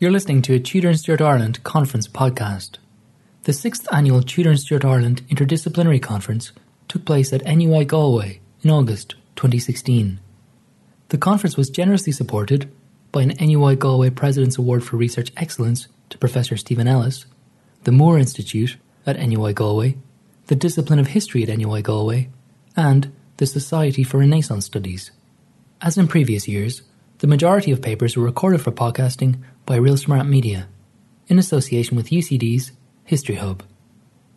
You're listening to a Tudor and Stuart Ireland conference podcast. The sixth annual Tudor and Stuart Ireland Interdisciplinary Conference took place at NUI Galway in August 2016. The conference was generously supported by an NUI Galway President's Award for Research Excellence to Professor Steven Ellis, the Moore Institute at NUI Galway, the Discipline of History at NUI Galway, and the Society for Renaissance Studies. As in previous years, the majority of papers were recorded for podcasting by Real Smart Media in association with UCD's History Hub.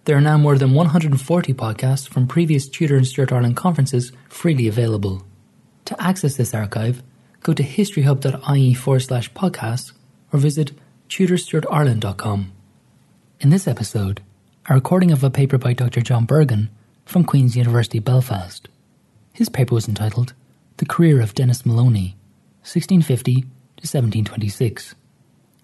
There are now more than 140 podcasts from previous Tudor and Stuart Ireland conferences freely available. To access this archive, go to historyhub.ie forward slash podcasts or visit tudorstuartireland.com. In this episode, a recording of a paper by Dr. John Bergin from Queen's University Belfast. His paper was entitled The Career of Denis Moloney 1650 to 1726,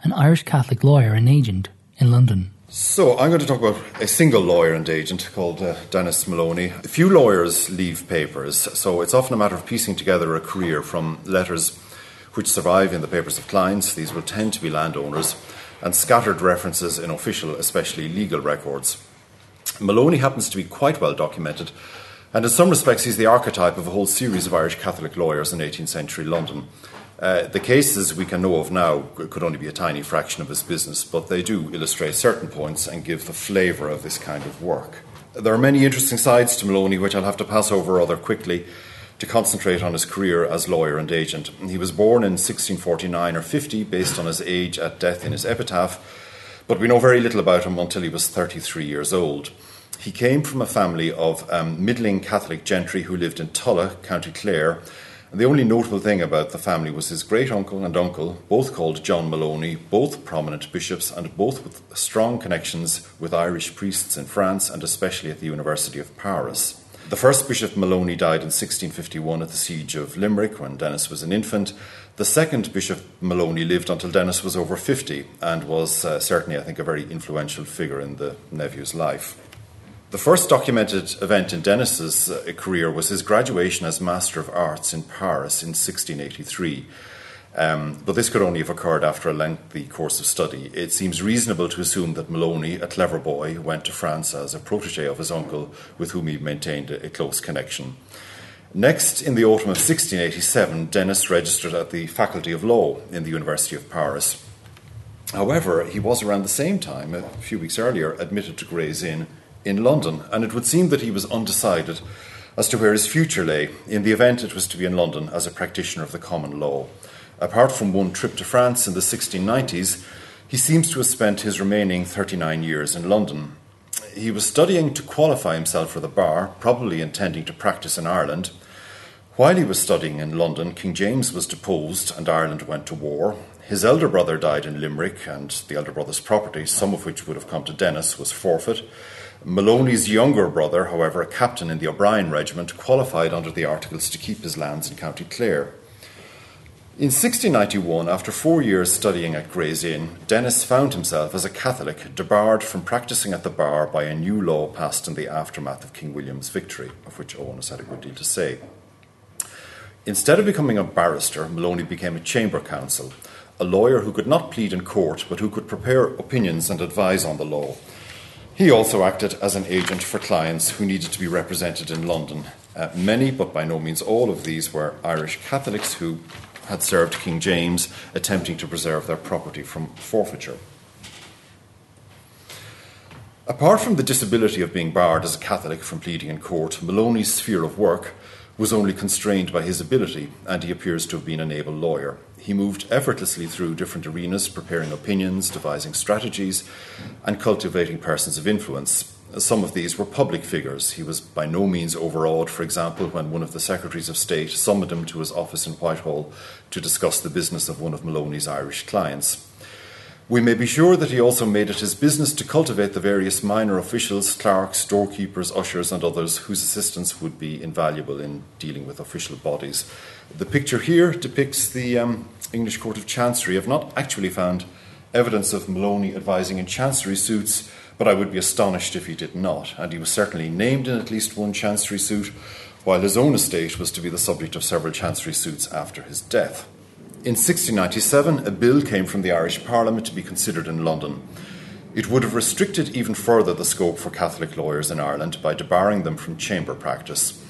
an Irish Catholic lawyer and agent in London. So, I'm going to talk about a single lawyer and agent called uh, Denis Moloney. A few lawyers leave papers, so it's often a matter of piecing together a career from letters which survive in the papers of clients, these will tend to be landowners, and scattered references in official, especially legal records. Maloney happens to be quite well documented, and in some respects, he's the archetype of a whole series of Irish Catholic lawyers in 18th century London. Uh, the cases we can know of now could only be a tiny fraction of his business, but they do illustrate certain points and give the flavour of this kind of work. There are many interesting sides to Maloney, which I'll have to pass over rather quickly to concentrate on his career as lawyer and agent. He was born in 1649 or 50, based on his age at death in his epitaph, but we know very little about him until he was 33 years old. He came from a family of um, middling Catholic gentry who lived in Tulla, County Clare and the only notable thing about the family was his great uncle and uncle, both called John Maloney, both prominent bishops, and both with strong connections with Irish priests in France and especially at the University of Paris. The first Bishop Maloney died in 1651 at the siege of Limerick when Denis was an infant. The second Bishop Maloney lived until Denis was over 50 and was uh, certainly, I think, a very influential figure in the nephew's life. The first documented event in Denis's uh, career was his graduation as Master of Arts in Paris in 1683. Um, but this could only have occurred after a lengthy course of study. It seems reasonable to assume that Maloney, a clever boy, went to France as a protege of his uncle, with whom he maintained a, a close connection. Next, in the autumn of 1687, Denis registered at the Faculty of Law in the University of Paris. However, he was around the same time, a few weeks earlier, admitted to Gray's Inn in London, and it would seem that he was undecided as to where his future lay. In the event, it was to be in London as a practitioner of the common law. Apart from one trip to France in the 1690s, he seems to have spent his remaining 39 years in London. He was studying to qualify himself for the bar, probably intending to practice in Ireland. While he was studying in London, King James was deposed and Ireland went to war. His elder brother died in Limerick, and the elder brother's property, some of which would have come to Denis, was forfeit. Moloney's younger brother, however, a captain in the O'Brien Regiment, qualified under the Articles to keep his lands in County Clare. In 1691, after four years studying at Gray's Inn, Denis found himself as a Catholic debarred from practicing at the bar by a new law passed in the aftermath of King William's victory, of which Owen has had a good deal to say. Instead of becoming a barrister, Maloney became a chamber counsel, a lawyer who could not plead in court but who could prepare opinions and advise on the law. He also acted as an agent for clients who needed to be represented in London. Uh, many, but by no means all of these, were Irish Catholics who had served King James, attempting to preserve their property from forfeiture. Apart from the disability of being barred as a Catholic from pleading in court, Maloney's sphere of work was only constrained by his ability, and he appears to have been an able lawyer. He moved effortlessly through different arenas, preparing opinions, devising strategies, and cultivating persons of influence. Some of these were public figures. He was by no means overawed, for example, when one of the Secretaries of State summoned him to his office in Whitehall to discuss the business of one of Maloney's Irish clients. We may be sure that he also made it his business to cultivate the various minor officials, clerks, doorkeepers, ushers, and others whose assistance would be invaluable in dealing with official bodies. The picture here depicts the um, English Court of Chancery. I've not actually found evidence of Maloney advising in chancery suits, but I would be astonished if he did not, and he was certainly named in at least one chancery suit, while his own estate was to be the subject of several chancery suits after his death. in 1697, a bill came from the Irish Parliament to be considered in London. It would have restricted even further the scope for Catholic lawyers in Ireland by debarring them from chamber practice.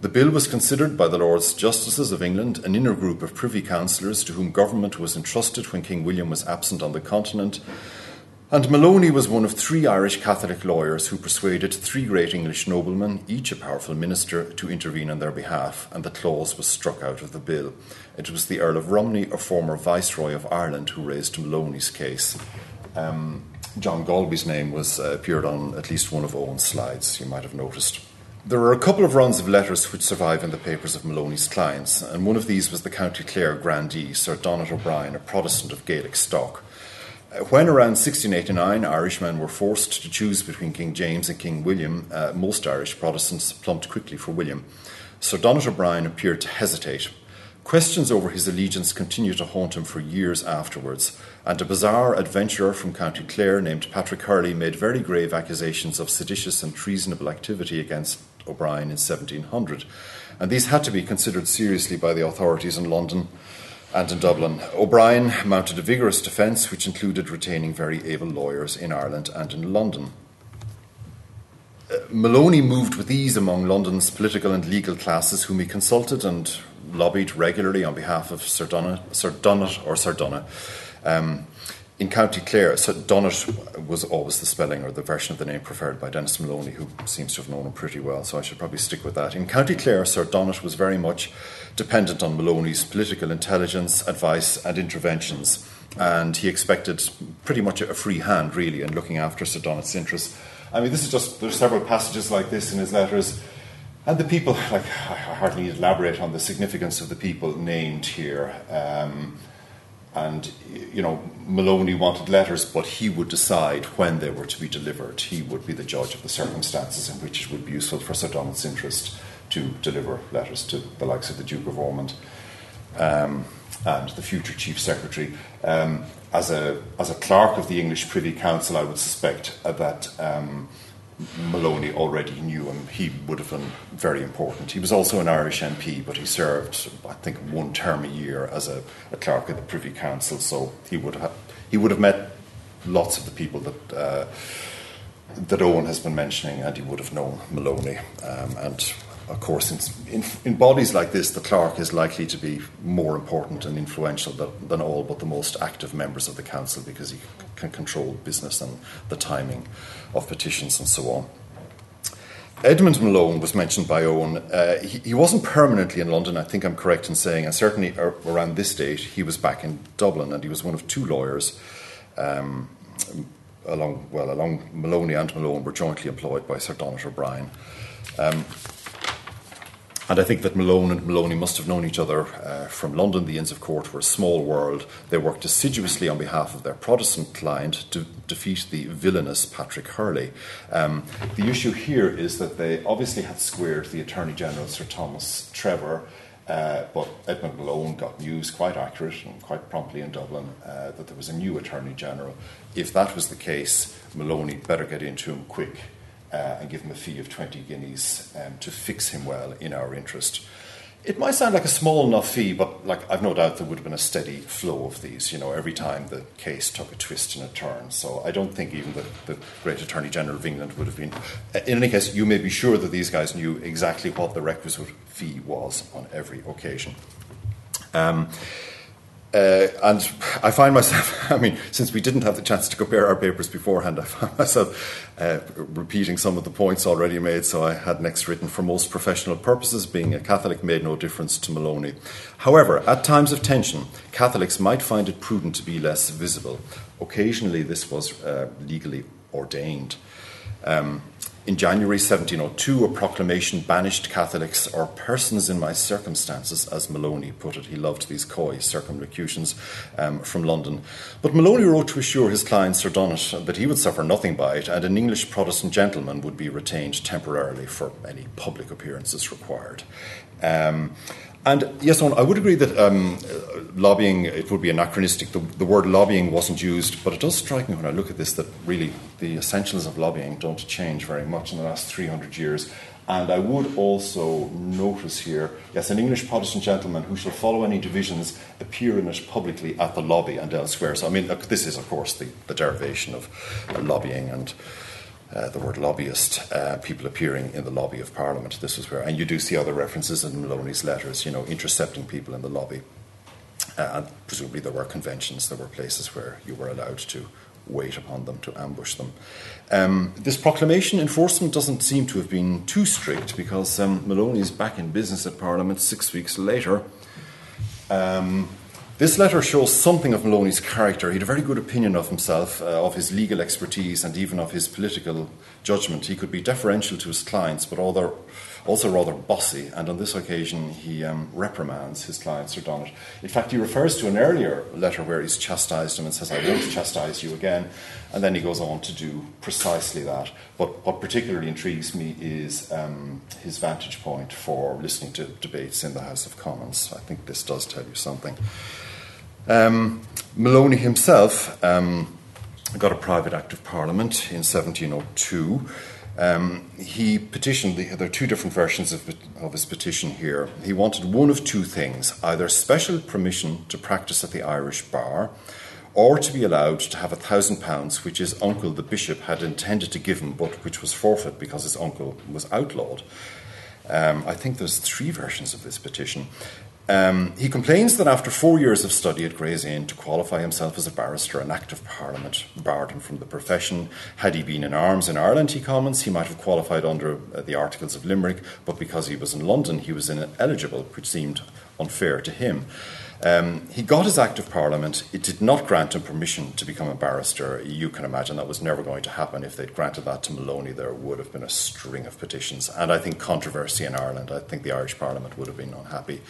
The bill was considered by the Lords Justices of England, an inner group of privy councillors to whom government was entrusted when King William was absent on the continent. And Maloney was one of three Irish Catholic lawyers who persuaded three great English noblemen, each a powerful minister, to intervene on their behalf, and the clause was struck out of the bill. It was the Earl of Romney, a former Viceroy of Ireland, who raised Maloney's case. Um, John Galby's name was uh, appeared on at least one of Owen's slides, you might have noticed. There are a couple of runs of letters which survive in the papers of Maloney's clients, and one of these was the County Clare grandee, Sir Donat O'Brien, a Protestant of Gaelic stock. Uh, when around 1689 Irishmen were forced to choose between King James and King William, uh, most Irish Protestants plumped quickly for William. Sir Donat O'Brien appeared to hesitate. Questions over his allegiance continued to haunt him for years afterwards, and a bizarre adventurer from County Clare named Patrick Hurley made very grave accusations of seditious and treasonable activity against O'Brien in 1700, and these had to be considered seriously by the authorities in London and in Dublin. O'Brien mounted a vigorous defence, which included retaining very able lawyers in Ireland and in London. Uh, Maloney moved with ease among London's political and legal classes, whom he consulted and lobbied regularly on behalf of Sir Donat, Sir or Sir Donat. Um, in County Clare, so Donat was always the spelling or the version of the name preferred by Dennis Maloney, who seems to have known him pretty well, so I should probably stick with that. In County Clare, Sir Donat was very much dependent on Maloney's political intelligence, advice, and interventions, and he expected pretty much a free hand, really, in looking after Sir Donat's interests. I mean, this is just, there's several passages like this in his letters. And the people, like, I hardly need elaborate on the significance of the people named here. Um, and you know Maloney wanted letters, but he would decide when they were to be delivered. He would be the judge of the circumstances in which it would be useful for Sir Donald's interest to deliver letters to the likes of the Duke of Ormond um, and the future Chief Secretary. Um, as a as a clerk of the English Privy Council, I would suspect that. Um, Maloney already knew him. He would have been very important. He was also an Irish MP, but he served, I think, one term a year as a, a clerk of the Privy Council. So he would have he would have met lots of the people that uh, that Owen has been mentioning, and he would have known Maloney. Um, and of course, in, in, in, bodies like this, the clerk is likely to be more important and influential than, than all but the most active members of the council because he can control business and the timing of petitions and so on. Edmund Malone was mentioned by Owen. Uh, he, he, wasn't permanently in London, I think I'm correct in saying, and certainly around this date he was back in Dublin and he was one of two lawyers. Um, along well, along Maloney and Malone were jointly employed by Sir Donat O'Brien. Um, and I think that Malone and Maloney must have known each other uh, from London. The Inns of Court were a small world. They worked assiduously on behalf of their Protestant client to defeat the villainous Patrick Hurley. Um, the issue here is that they obviously had squared the Attorney General, Sir Thomas Trevor. Uh, but Edmund Malone got news quite accurate and quite promptly in Dublin uh, that there was a new Attorney General. If that was the case, Maloney better get into him quick uh, and give him a fee of 20 guineas um, to fix him well in our interest. It might sound like a small enough fee, but like I've no doubt there would have been a steady flow of these. You know, every time the case took a twist and a turn. So I don't think even the, the great Attorney General of England would have been. In any case, you may be sure that these guys knew exactly what the requisite fee was on every occasion. Um, uh, and I find myself, I mean, since we didn't have the chance to compare our papers beforehand, I find myself uh, repeating some of the points already made. So I had next written for most professional purposes, being a Catholic made no difference to Maloney. However, at times of tension, Catholics might find it prudent to be less visible. Occasionally, this was uh, legally ordained. Um, in January 1702, a proclamation banished Catholics or persons in my circumstances, as Maloney put it. He loved these coy circumlocutions um, from London. But Maloney wrote to assure his client Sir Donat that he would suffer nothing by it, and an English Protestant gentleman would be retained temporarily for any public appearances required. Um, and yes, I would agree that um, lobbying, it would be anachronistic. The, the, word lobbying wasn't used, but it does strike me when I look at this that really the essentials of lobbying don't change very much in the last 300 years. And I would also notice here yes, an English Protestant gentleman who shall follow any divisions appear in it publicly at the lobby and elsewhere. So, I mean, this is, of course, the, the derivation of uh, lobbying and. Uh, the word lobbyist, uh, people appearing in the lobby of Parliament. This was where, and you do see other references in Maloney's letters, you know, intercepting people in the lobby. Uh, and presumably there were conventions, there were places where you were allowed to wait upon them, to ambush them. Um, this proclamation enforcement doesn't seem to have been too strict because um, Maloney is back in business at Parliament six weeks later. Um, this letter shows something of Maloney's character. He had a very good opinion of himself, uh, of his legal expertise, and even of his political judgment. He could be deferential to his clients, but also rather bossy, and on this occasion he um, reprimands his client Sir Donat. In fact, he refers to an earlier letter where he's chastised him and says, I won't chastise you again, and then he goes on to do precisely that. But what particularly intrigues me is um, his vantage point for listening to debates in the House of Commons. I think this does tell you something. Um, Maloney himself um, got a private act of parliament in 1702. Um, he petitioned, the, there are two different versions of, of his petition here. He wanted one of two things either special permission to practice at the Irish bar, or to be allowed to have a thousand pounds, which his uncle, the bishop, had intended to give him, but which was forfeit because his uncle was outlawed. Um, I think there's three versions of this petition. Um, he complains that after four years of study at Gray's Inn to qualify himself as a barrister, an Act of Parliament barred him from the profession. Had he been in arms in Ireland, he comments, he might have qualified under uh, the Articles of Limerick, but because he was in London, he was ineligible, which seemed unfair to him. Um, he got his Act of Parliament. It did not grant him permission to become a barrister. You can imagine that was never going to happen. If they'd granted that to Maloney, there would have been a string of petitions and I think controversy in Ireland. I think the Irish Parliament would have been unhappy.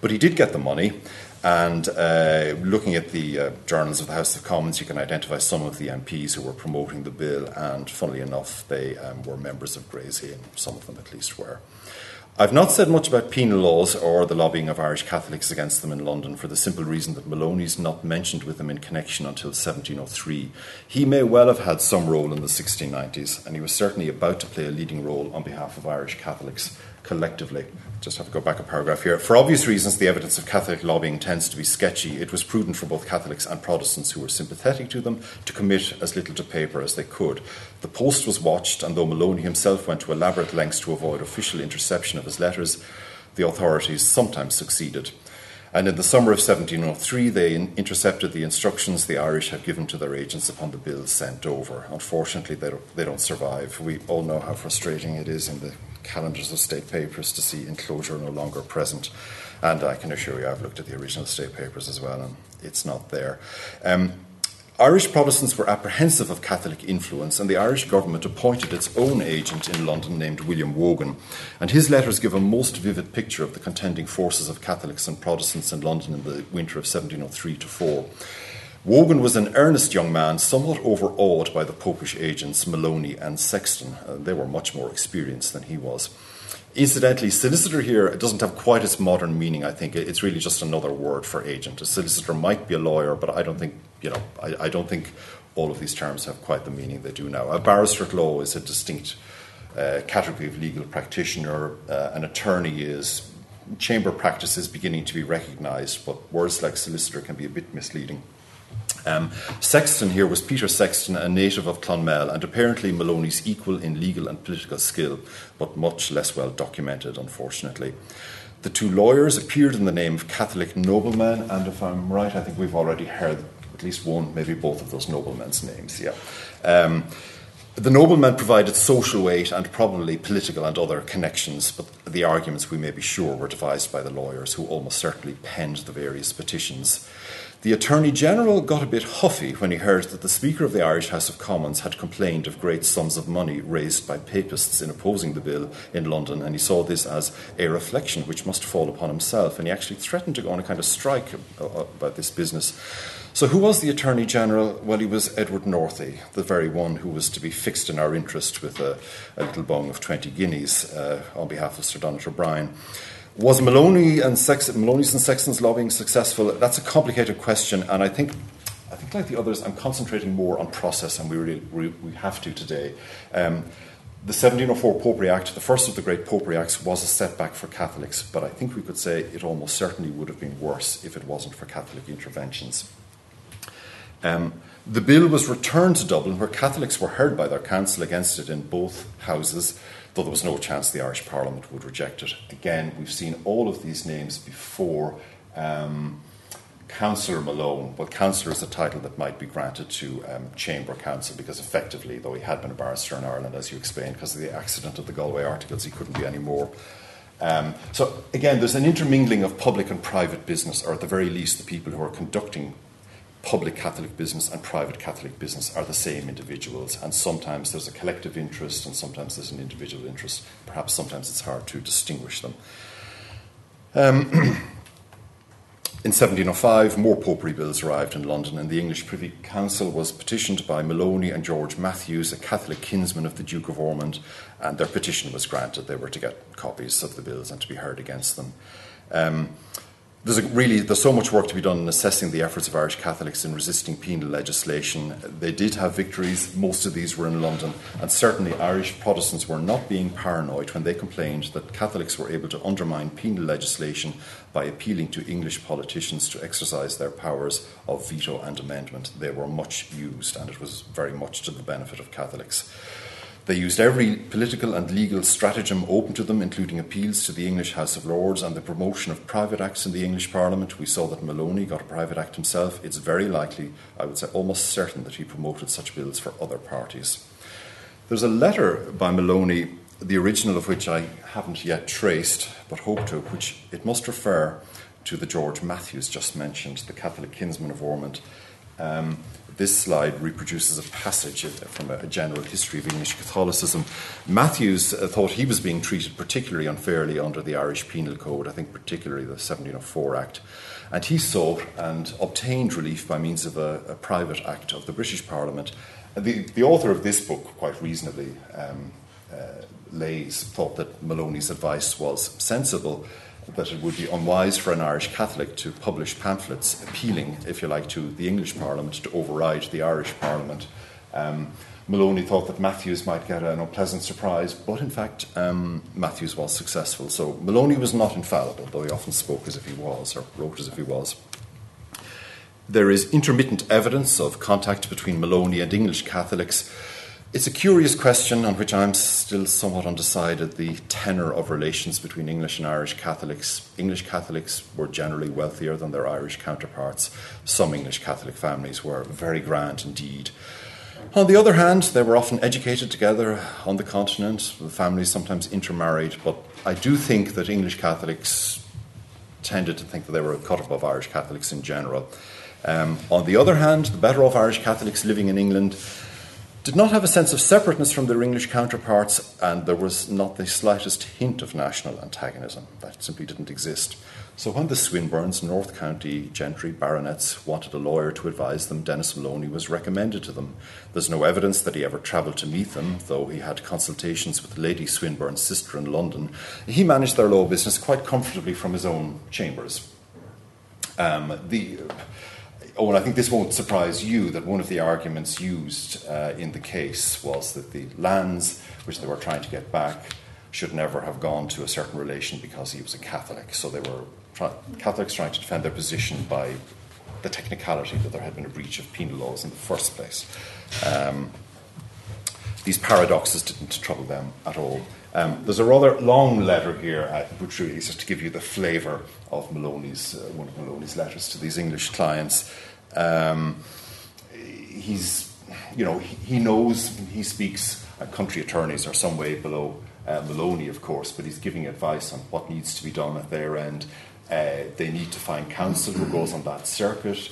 But he did get the money. And uh, looking at the uh, journals of the House of Commons, you can identify some of the MPs who were promoting the bill. And funnily enough, they um, were members of Gray's Inn, some of them at least were. I've not said much about penal laws or the lobbying of Irish Catholics against them in London for the simple reason that Maloney's not mentioned with them in connection until 1703. He may well have had some role in the 1690s, and he was certainly about to play a leading role on behalf of Irish Catholics collectively just have to go back a paragraph here. For obvious reasons, the evidence of Catholic lobbying tends to be sketchy. It was prudent for both Catholics and Protestants who were sympathetic to them to commit as little to paper as they could. The post was watched, and though Maloney himself went to elaborate lengths to avoid official interception of his letters, the authorities sometimes succeeded. And in the summer of 1703, they intercepted the instructions the Irish had given to their agents upon the bills sent over. Unfortunately, they don't, they don't survive. We all know how frustrating it is in the calendars of state papers to see enclosure no longer present. And I can assure you, I've looked at the original state papers as well, and it's not there. Um, Irish Protestants were apprehensive of Catholic influence, and the Irish government appointed its own agent in London named William Wogan. And his letters give a most vivid picture of the contending forces of Catholics and Protestants in London in the winter of 1703 to 4. Wogan was an earnest young man, somewhat overawed by the popish agents Maloney and Sexton. Uh, they were much more experienced than he was. Incidentally, solicitor here doesn't have quite its modern meaning, I think. It's really just another word for agent. A solicitor might be a lawyer, but I don't think, you know, I, I don't think all of these terms have quite the meaning they do now. A barrister at law is a distinct uh, category of legal practitioner. Uh, an attorney is chamber practice is beginning to be recognised, but words like solicitor can be a bit misleading. Um, Sexton here was Peter Sexton, a native of Clonmel, and apparently Maloney's equal in legal and political skill, but much less well documented, unfortunately. The two lawyers appeared in the name of Catholic noblemen, and if I'm right, I think we've already heard at least one, maybe both of those noblemen's names. Yeah. Um, the noblemen provided social weight and probably political and other connections, but the arguments, we may be sure, were devised by the lawyers who almost certainly penned the various petitions. The Attorney General got a bit huffy when he heard that the Speaker of the Irish House of Commons had complained of great sums of money raised by papists in opposing the bill in London, and he saw this as a reflection which must fall upon himself, and he actually threatened to go on a kind of strike about this business. So, who was the Attorney General? Well, he was Edward Northey, the very one who was to be fixed in our interest with a, a little bung of 20 guineas uh, on behalf of Sir Donald O'Brien. Was Maloney and Sex- Maloney's and Sexton's lobbying successful? That's a complicated question, and I think, I think like the others, I'm concentrating more on process, and we really we, we have to today. Um, the 1704 Popery Act, the first of the great Popery Acts, was a setback for Catholics, but I think we could say it almost certainly would have been worse if it wasn't for Catholic interventions. Um, the bill was returned to Dublin, where Catholics were heard by their council against it in both houses, though there was no chance the Irish Parliament would reject it. Again, we've seen all of these names before. Um, Councillor Malone, well, Councillor is a title that might be granted to um, Chamber Counsel because effectively, though he had been a barrister in Ireland, as you explained, because of the accident of the Galway articles, he couldn't be any more. Um, so, again, there's an intermingling of public and private business, or at the very least, the people who are conducting public Catholic business and private Catholic business are the same individuals. And sometimes there's a collective interest, and sometimes there's an individual interest. Perhaps sometimes it's hard to distinguish them. Um, In 1705, more popery bills arrived in London, and the English Privy Council was petitioned by Maloney and George Matthews, a Catholic kinsman of the Duke of Ormond, and their petition was granted. They were to get copies of the bills and to be heard against them. Um, there's really there's so much work to be done in assessing the efforts of Irish Catholics in resisting penal legislation. They did have victories. Most of these were in London, and certainly Irish Protestants were not being paranoid when they complained that Catholics were able to undermine penal legislation by appealing to English politicians to exercise their powers of veto and amendment. They were much used, and it was very much to the benefit of Catholics. They used every political and legal stratagem open to them, including appeals to the English House of Lords and the promotion of private acts in the English Parliament. We saw that Maloney got a private act himself. It's very likely, I would say almost certain, that he promoted such bills for other parties. There's a letter by Maloney, the original of which I haven't yet traced, but hope to, which it must refer to the George Matthews just mentioned, the Catholic kinsman of Ormond. Um, this slide reproduces a passage from a general history of English Catholicism. Matthews uh, thought he was being treated particularly unfairly under the Irish Penal Code, I think particularly the 1704 Act. And he sought and obtained relief by means of a, a private act of the British Parliament. The, the, author of this book, quite reasonably, um, uh, Leys, thought that Maloney's advice was sensible that it would be unwise for an Irish Catholic to publish pamphlets appealing, if you like, to the English Parliament to override the Irish Parliament. Um, Maloney thought that Matthews might get an unpleasant surprise, but in fact, um, Matthews was successful. So Maloney was not infallible, though he often spoke as if he was, or wrote as if he was. There is intermittent evidence of contact between Maloney and English Catholics it's a curious question on which I'm still somewhat undecided the tenor of relations between English and Irish Catholics. English Catholics were generally wealthier than their Irish counterparts. Some English Catholic families were very grand indeed. On the other hand, they were often educated together on the continent. The families sometimes intermarried, but I do think that English Catholics tended to think that they were cut above Irish Catholics in general. Um, on the other hand, the better off Irish Catholics living in England did not have a sense of separateness from their English counterparts, and there was not the slightest hint of national antagonism. That simply didn't exist. So when the Swinburnes, North County gentry baronets, wanted a lawyer to advise them, Denis Maloney was recommended to them. There's no evidence that he ever travelled to meet them, though he had consultations with Lady Swinburne's sister in London. He managed their law business quite comfortably from his own chambers. Um, the Oh, and I think this won't surprise you that one of the arguments used uh, in the case was that the lands which they were trying to get back should never have gone to a certain relation because he was a Catholic. So they were Catholics trying to defend their position by the technicality that there had been a breach of penal laws in the first place. Um, these paradoxes didn't trouble them at all. Um, there's a rather long letter here, uh, which really is just to give you the flavour of Maloney's, uh, one of Maloney's letters to these English clients. Um, he's, you know, he knows he speaks. Uh, country attorneys are some way below uh, Maloney, of course, but he's giving advice on what needs to be done at their end. Uh, they need to find counsel who goes on that circuit.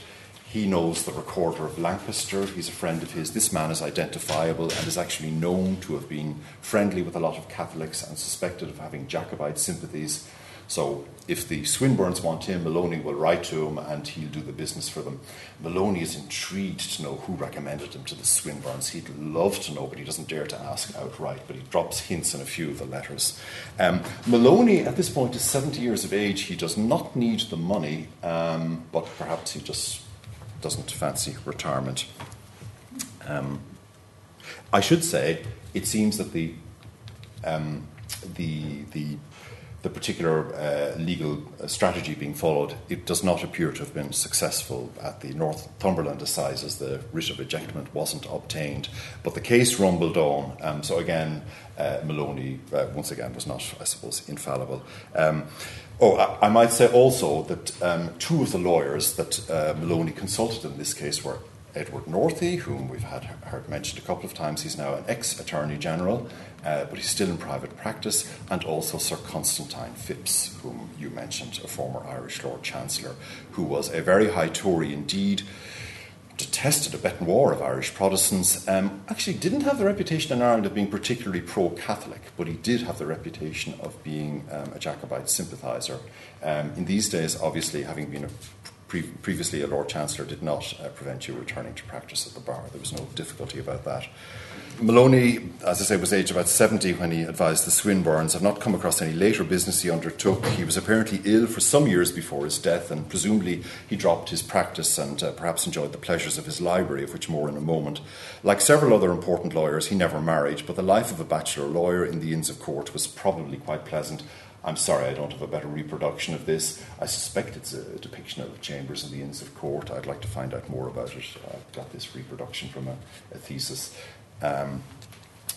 He knows the recorder of Lancaster. He's a friend of his. This man is identifiable and is actually known to have been friendly with a lot of Catholics and suspected of having Jacobite sympathies. So if the Swinburnes want him, Maloney will write to him and he'll do the business for them. Maloney is intrigued to know who recommended him to the Swinburnes. He'd love to know, but he doesn't dare to ask outright, but he drops hints in a few of the letters. Um, Maloney, at this point, is 70 years of age. He does not need the money, um, but perhaps he just doesn't fancy retirement. Um, I should say, it seems that the um, the the the particular uh, legal strategy being followed, it does not appear to have been successful at the Northumberland Assizes. The writ of ejectment wasn't obtained, but the case rumbled on. Um, so again, uh, Maloney uh, once again was not, I suppose, infallible. Um, oh, I, I, might say also that um, two of the lawyers that uh, Maloney consulted in this case were Edward Northey, whom we've had heard mentioned a couple of times. He's now an ex Attorney General, uh, but he's still in private practice, and also Sir Constantine Phipps, whom you mentioned, a former Irish Lord Chancellor, who was a very high Tory indeed. Detested a betting war of Irish Protestants. Um, actually, didn't have the reputation in Ireland of being particularly pro Catholic, but he did have the reputation of being um, a Jacobite sympathiser. Um, in these days, obviously, having been a pre- previously a Lord Chancellor did not uh, prevent you returning to practice at the bar. There was no difficulty about that. Maloney, as I say, was aged about 70 when he advised the Swinburnes. I've not come across any later business he undertook. He was apparently ill for some years before his death, and presumably he dropped his practice and uh, perhaps enjoyed the pleasures of his library, of which more in a moment. Like several other important lawyers, he never married, but the life of a bachelor lawyer in the Inns of Court was probably quite pleasant I'm sorry I don't have a better reproduction of this. I suspect it's a depiction of chambers in the Inns of Court. I'd like to find out more about it. I've got this reproduction from a, a thesis. Um,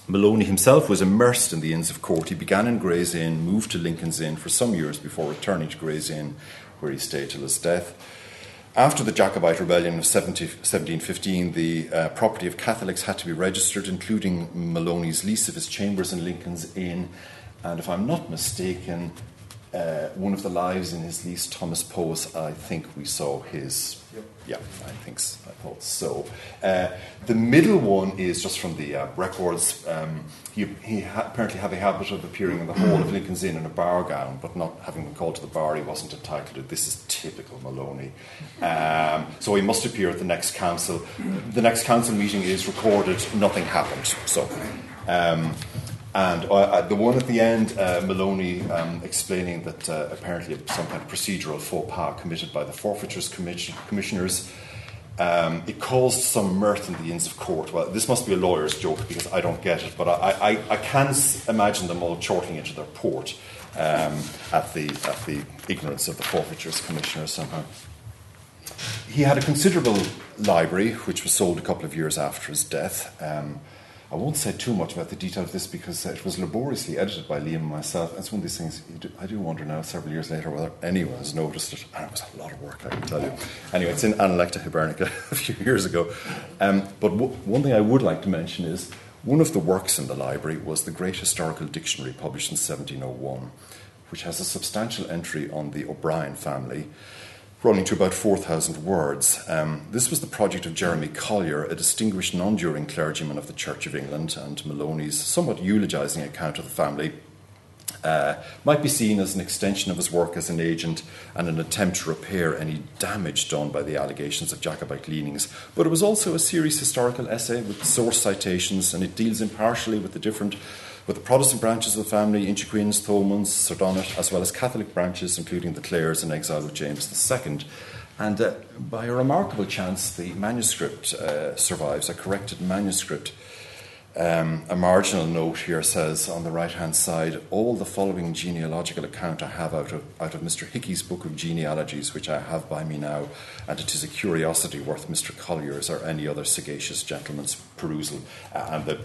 Maloney himself was immersed in the Inns of Court. He began in Gray's Inn, moved to Lincoln's Inn for some years before returning to Gray's Inn, where he stayed till his death. After the Jacobite rebellion of 70, 1715, the uh, property of Catholics had to be registered, including Maloney's lease of his chambers in Lincoln's Inn and if I'm not mistaken, uh, one of the lives in his lease, Thomas Powys, I think we saw his. Yep. Yeah, I think I thought so. Uh, the middle one is just from the uh, records. Um, he, he ha- apparently had a habit of appearing in the hall of Lincoln's Inn in a bar gown, but not having been called to the bar, he wasn't entitled to. This is typical Maloney. Um, so he must appear at the next council. The next council meeting is recorded. Nothing happened. So. Um, and uh, uh, the one at the end, uh, Maloney um, explaining that uh, apparently some kind of procedural faux pas committed by the forfeitures commission- commissioners. Um, it caused some mirth in the Inns of Court. Well, this must be a lawyer's joke because I don't get it, but I, I, I can imagine them all chortling into their port um, at, the, at the ignorance of the forfeitures commissioners somehow. He had a considerable library, which was sold a couple of years after his death. Um, I won't say too much about the detail of this because it was laboriously edited by Liam and myself. It's one of these things do, I do wonder now, several years later, whether anyone has noticed it. And it was a lot of work, I can tell you. Anyway, it's in Analecta Hibernica a few years ago. Um, but w- one thing I would like to mention is one of the works in the library was the Great Historical Dictionary published in 1701, which has a substantial entry on the O'Brien family running to about 4,000 words. Um, this was the project of Jeremy Collier, a distinguished non juring clergyman of the Church of England, and Maloney's somewhat eulogising account of the family. Uh, might be seen as an extension of his work as an agent and an attempt to repair any damage done by the allegations of Jacobite leanings. But it was also a serious historical essay with source citations, and it deals impartially with the different with the Protestant branches of the family, Inchiquins, Thomonds, Sardonnet, as well as Catholic branches, including the Clares in exile with James II. And uh, by a remarkable chance, the manuscript uh, survives, a corrected manuscript. Um, a marginal note here says on the right hand side, all the following genealogical account I have out of, out of Mr. Hickey's book of genealogies, which I have by me now, and it is a curiosity worth Mr. Collier's or any other sagacious gentleman's perusal. Uh, and the,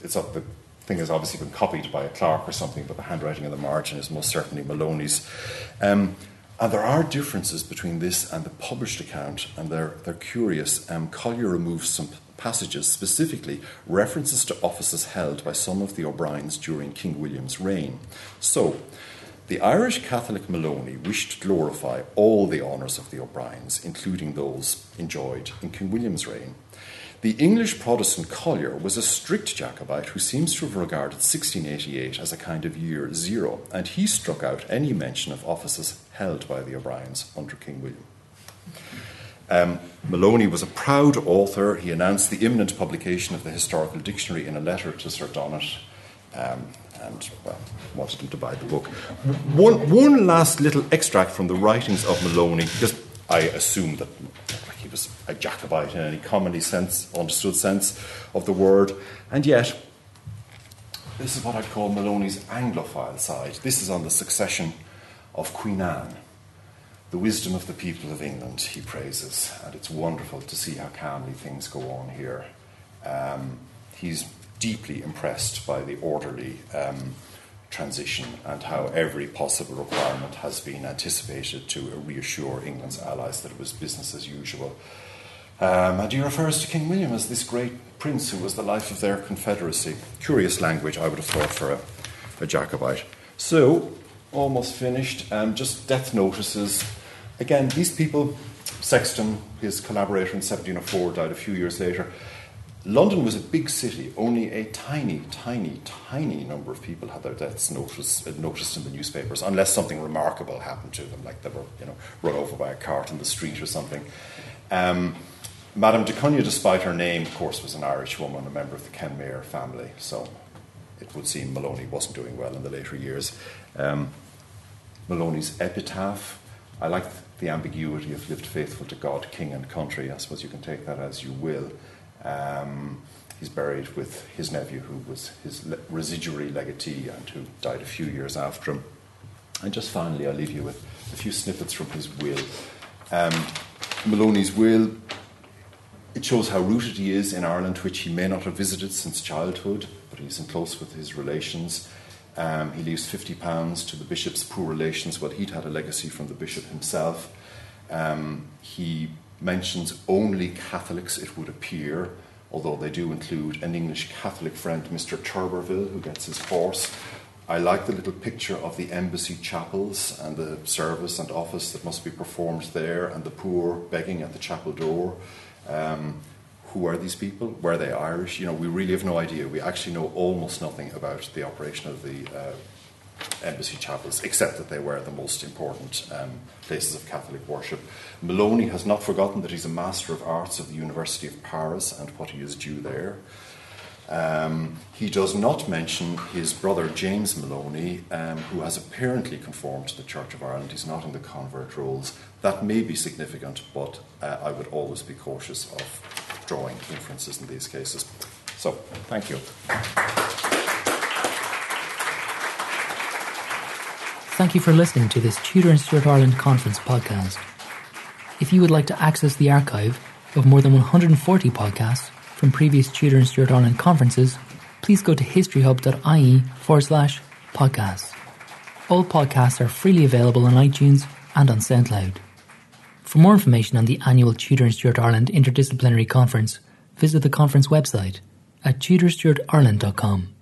it's up the thing has obviously been copied by a clerk or something, but the handwriting on the margin is most certainly Maloney's. Um, and there are differences between this and the published account, and they're, they're curious. Um, Collier removes some passages, specifically references to offices held by some of the O'Briens during King William's reign. So, the Irish Catholic Maloney wished to glorify all the honours of the O'Briens, including those enjoyed in King William's reign. The English Protestant Collier was a strict Jacobite who seems to have regarded 1688 as a kind of year zero, and he struck out any mention of offices held by the O'Briens under King William. Um, Maloney was a proud author. He announced the imminent publication of the Historical Dictionary in a letter to Sir Donat. Um, and well, wanted him to buy the book. One, one last little extract from the writings of Maloney, because I assume that he was a Jacobite in any commonly sense, understood sense of the word. And yet, this is what I'd call Maloney's Anglophile side. This is on the succession of Queen Anne. The wisdom of the people of England, he praises, and it's wonderful to see how calmly things go on here. Um, he's deeply impressed by the orderly um, transition and how every possible requirement has been anticipated to reassure England's allies that it was business as usual. Um, and he refers to King William as this great prince who was the life of their confederacy. Curious language, I would have thought, for a, a Jacobite. So, almost finished. Um, just death notices. Again, these people, Sexton, his collaborator in 1704, died a few years later. London was a big city. Only a tiny, tiny, tiny number of people had their deaths noticed, noticed in the newspapers, unless something remarkable happened to them, like they were, you know, run over by a cart in the street or something. Um, Madame de Cunha, despite her name, of course, was an Irish woman, a member of the Kenmare family, so it would seem Maloney wasn't doing well in the later years. Um, Maloney's epitaph, I like the ambiguity of lived faithful to God, King, and country. I suppose you can take that as you will. Um, he's buried with his nephew, who was his le- residuary legatee and who died a few years after him. And just finally, I'll leave you with a few snippets from his will. Um, Maloney's will it shows how rooted he is in Ireland, which he may not have visited since childhood, but he's in close with his relations. Um, he leaves £50 to the bishop's poor relations. Well, he'd had a legacy from the bishop himself. Um, he mentions only Catholics, it would appear, although they do include an English Catholic friend, Mr. Turberville, who gets his horse. I like the little picture of the embassy chapels and the service and office that must be performed there, and the poor begging at the chapel door. Um, who are these people? Were they Irish? You know, we really have no idea. We actually know almost nothing about the operation of the uh, embassy chapels, except that they were the most important um, places of Catholic worship. Maloney has not forgotten that he's a Master of Arts of the University of Paris and what he is due there. Um, he does not mention his brother James Maloney, um, who has apparently conformed to the Church of Ireland. He's not in the convert rolls. That may be significant, but uh, I would always be cautious of drawing inferences in these cases. So, thank you. Thank you for listening to this Tudor and Stuart Ireland Conference podcast. If you would like to access the archive of more than 140 podcasts, from previous Tudor and Stuart Ireland conferences, please go to historyhub.ie forward slash podcasts. All podcasts are freely available on iTunes and on SoundCloud. For more information on the annual Tudor and Stuart Ireland Interdisciplinary Conference, visit the conference website at tudorstuartireland.com.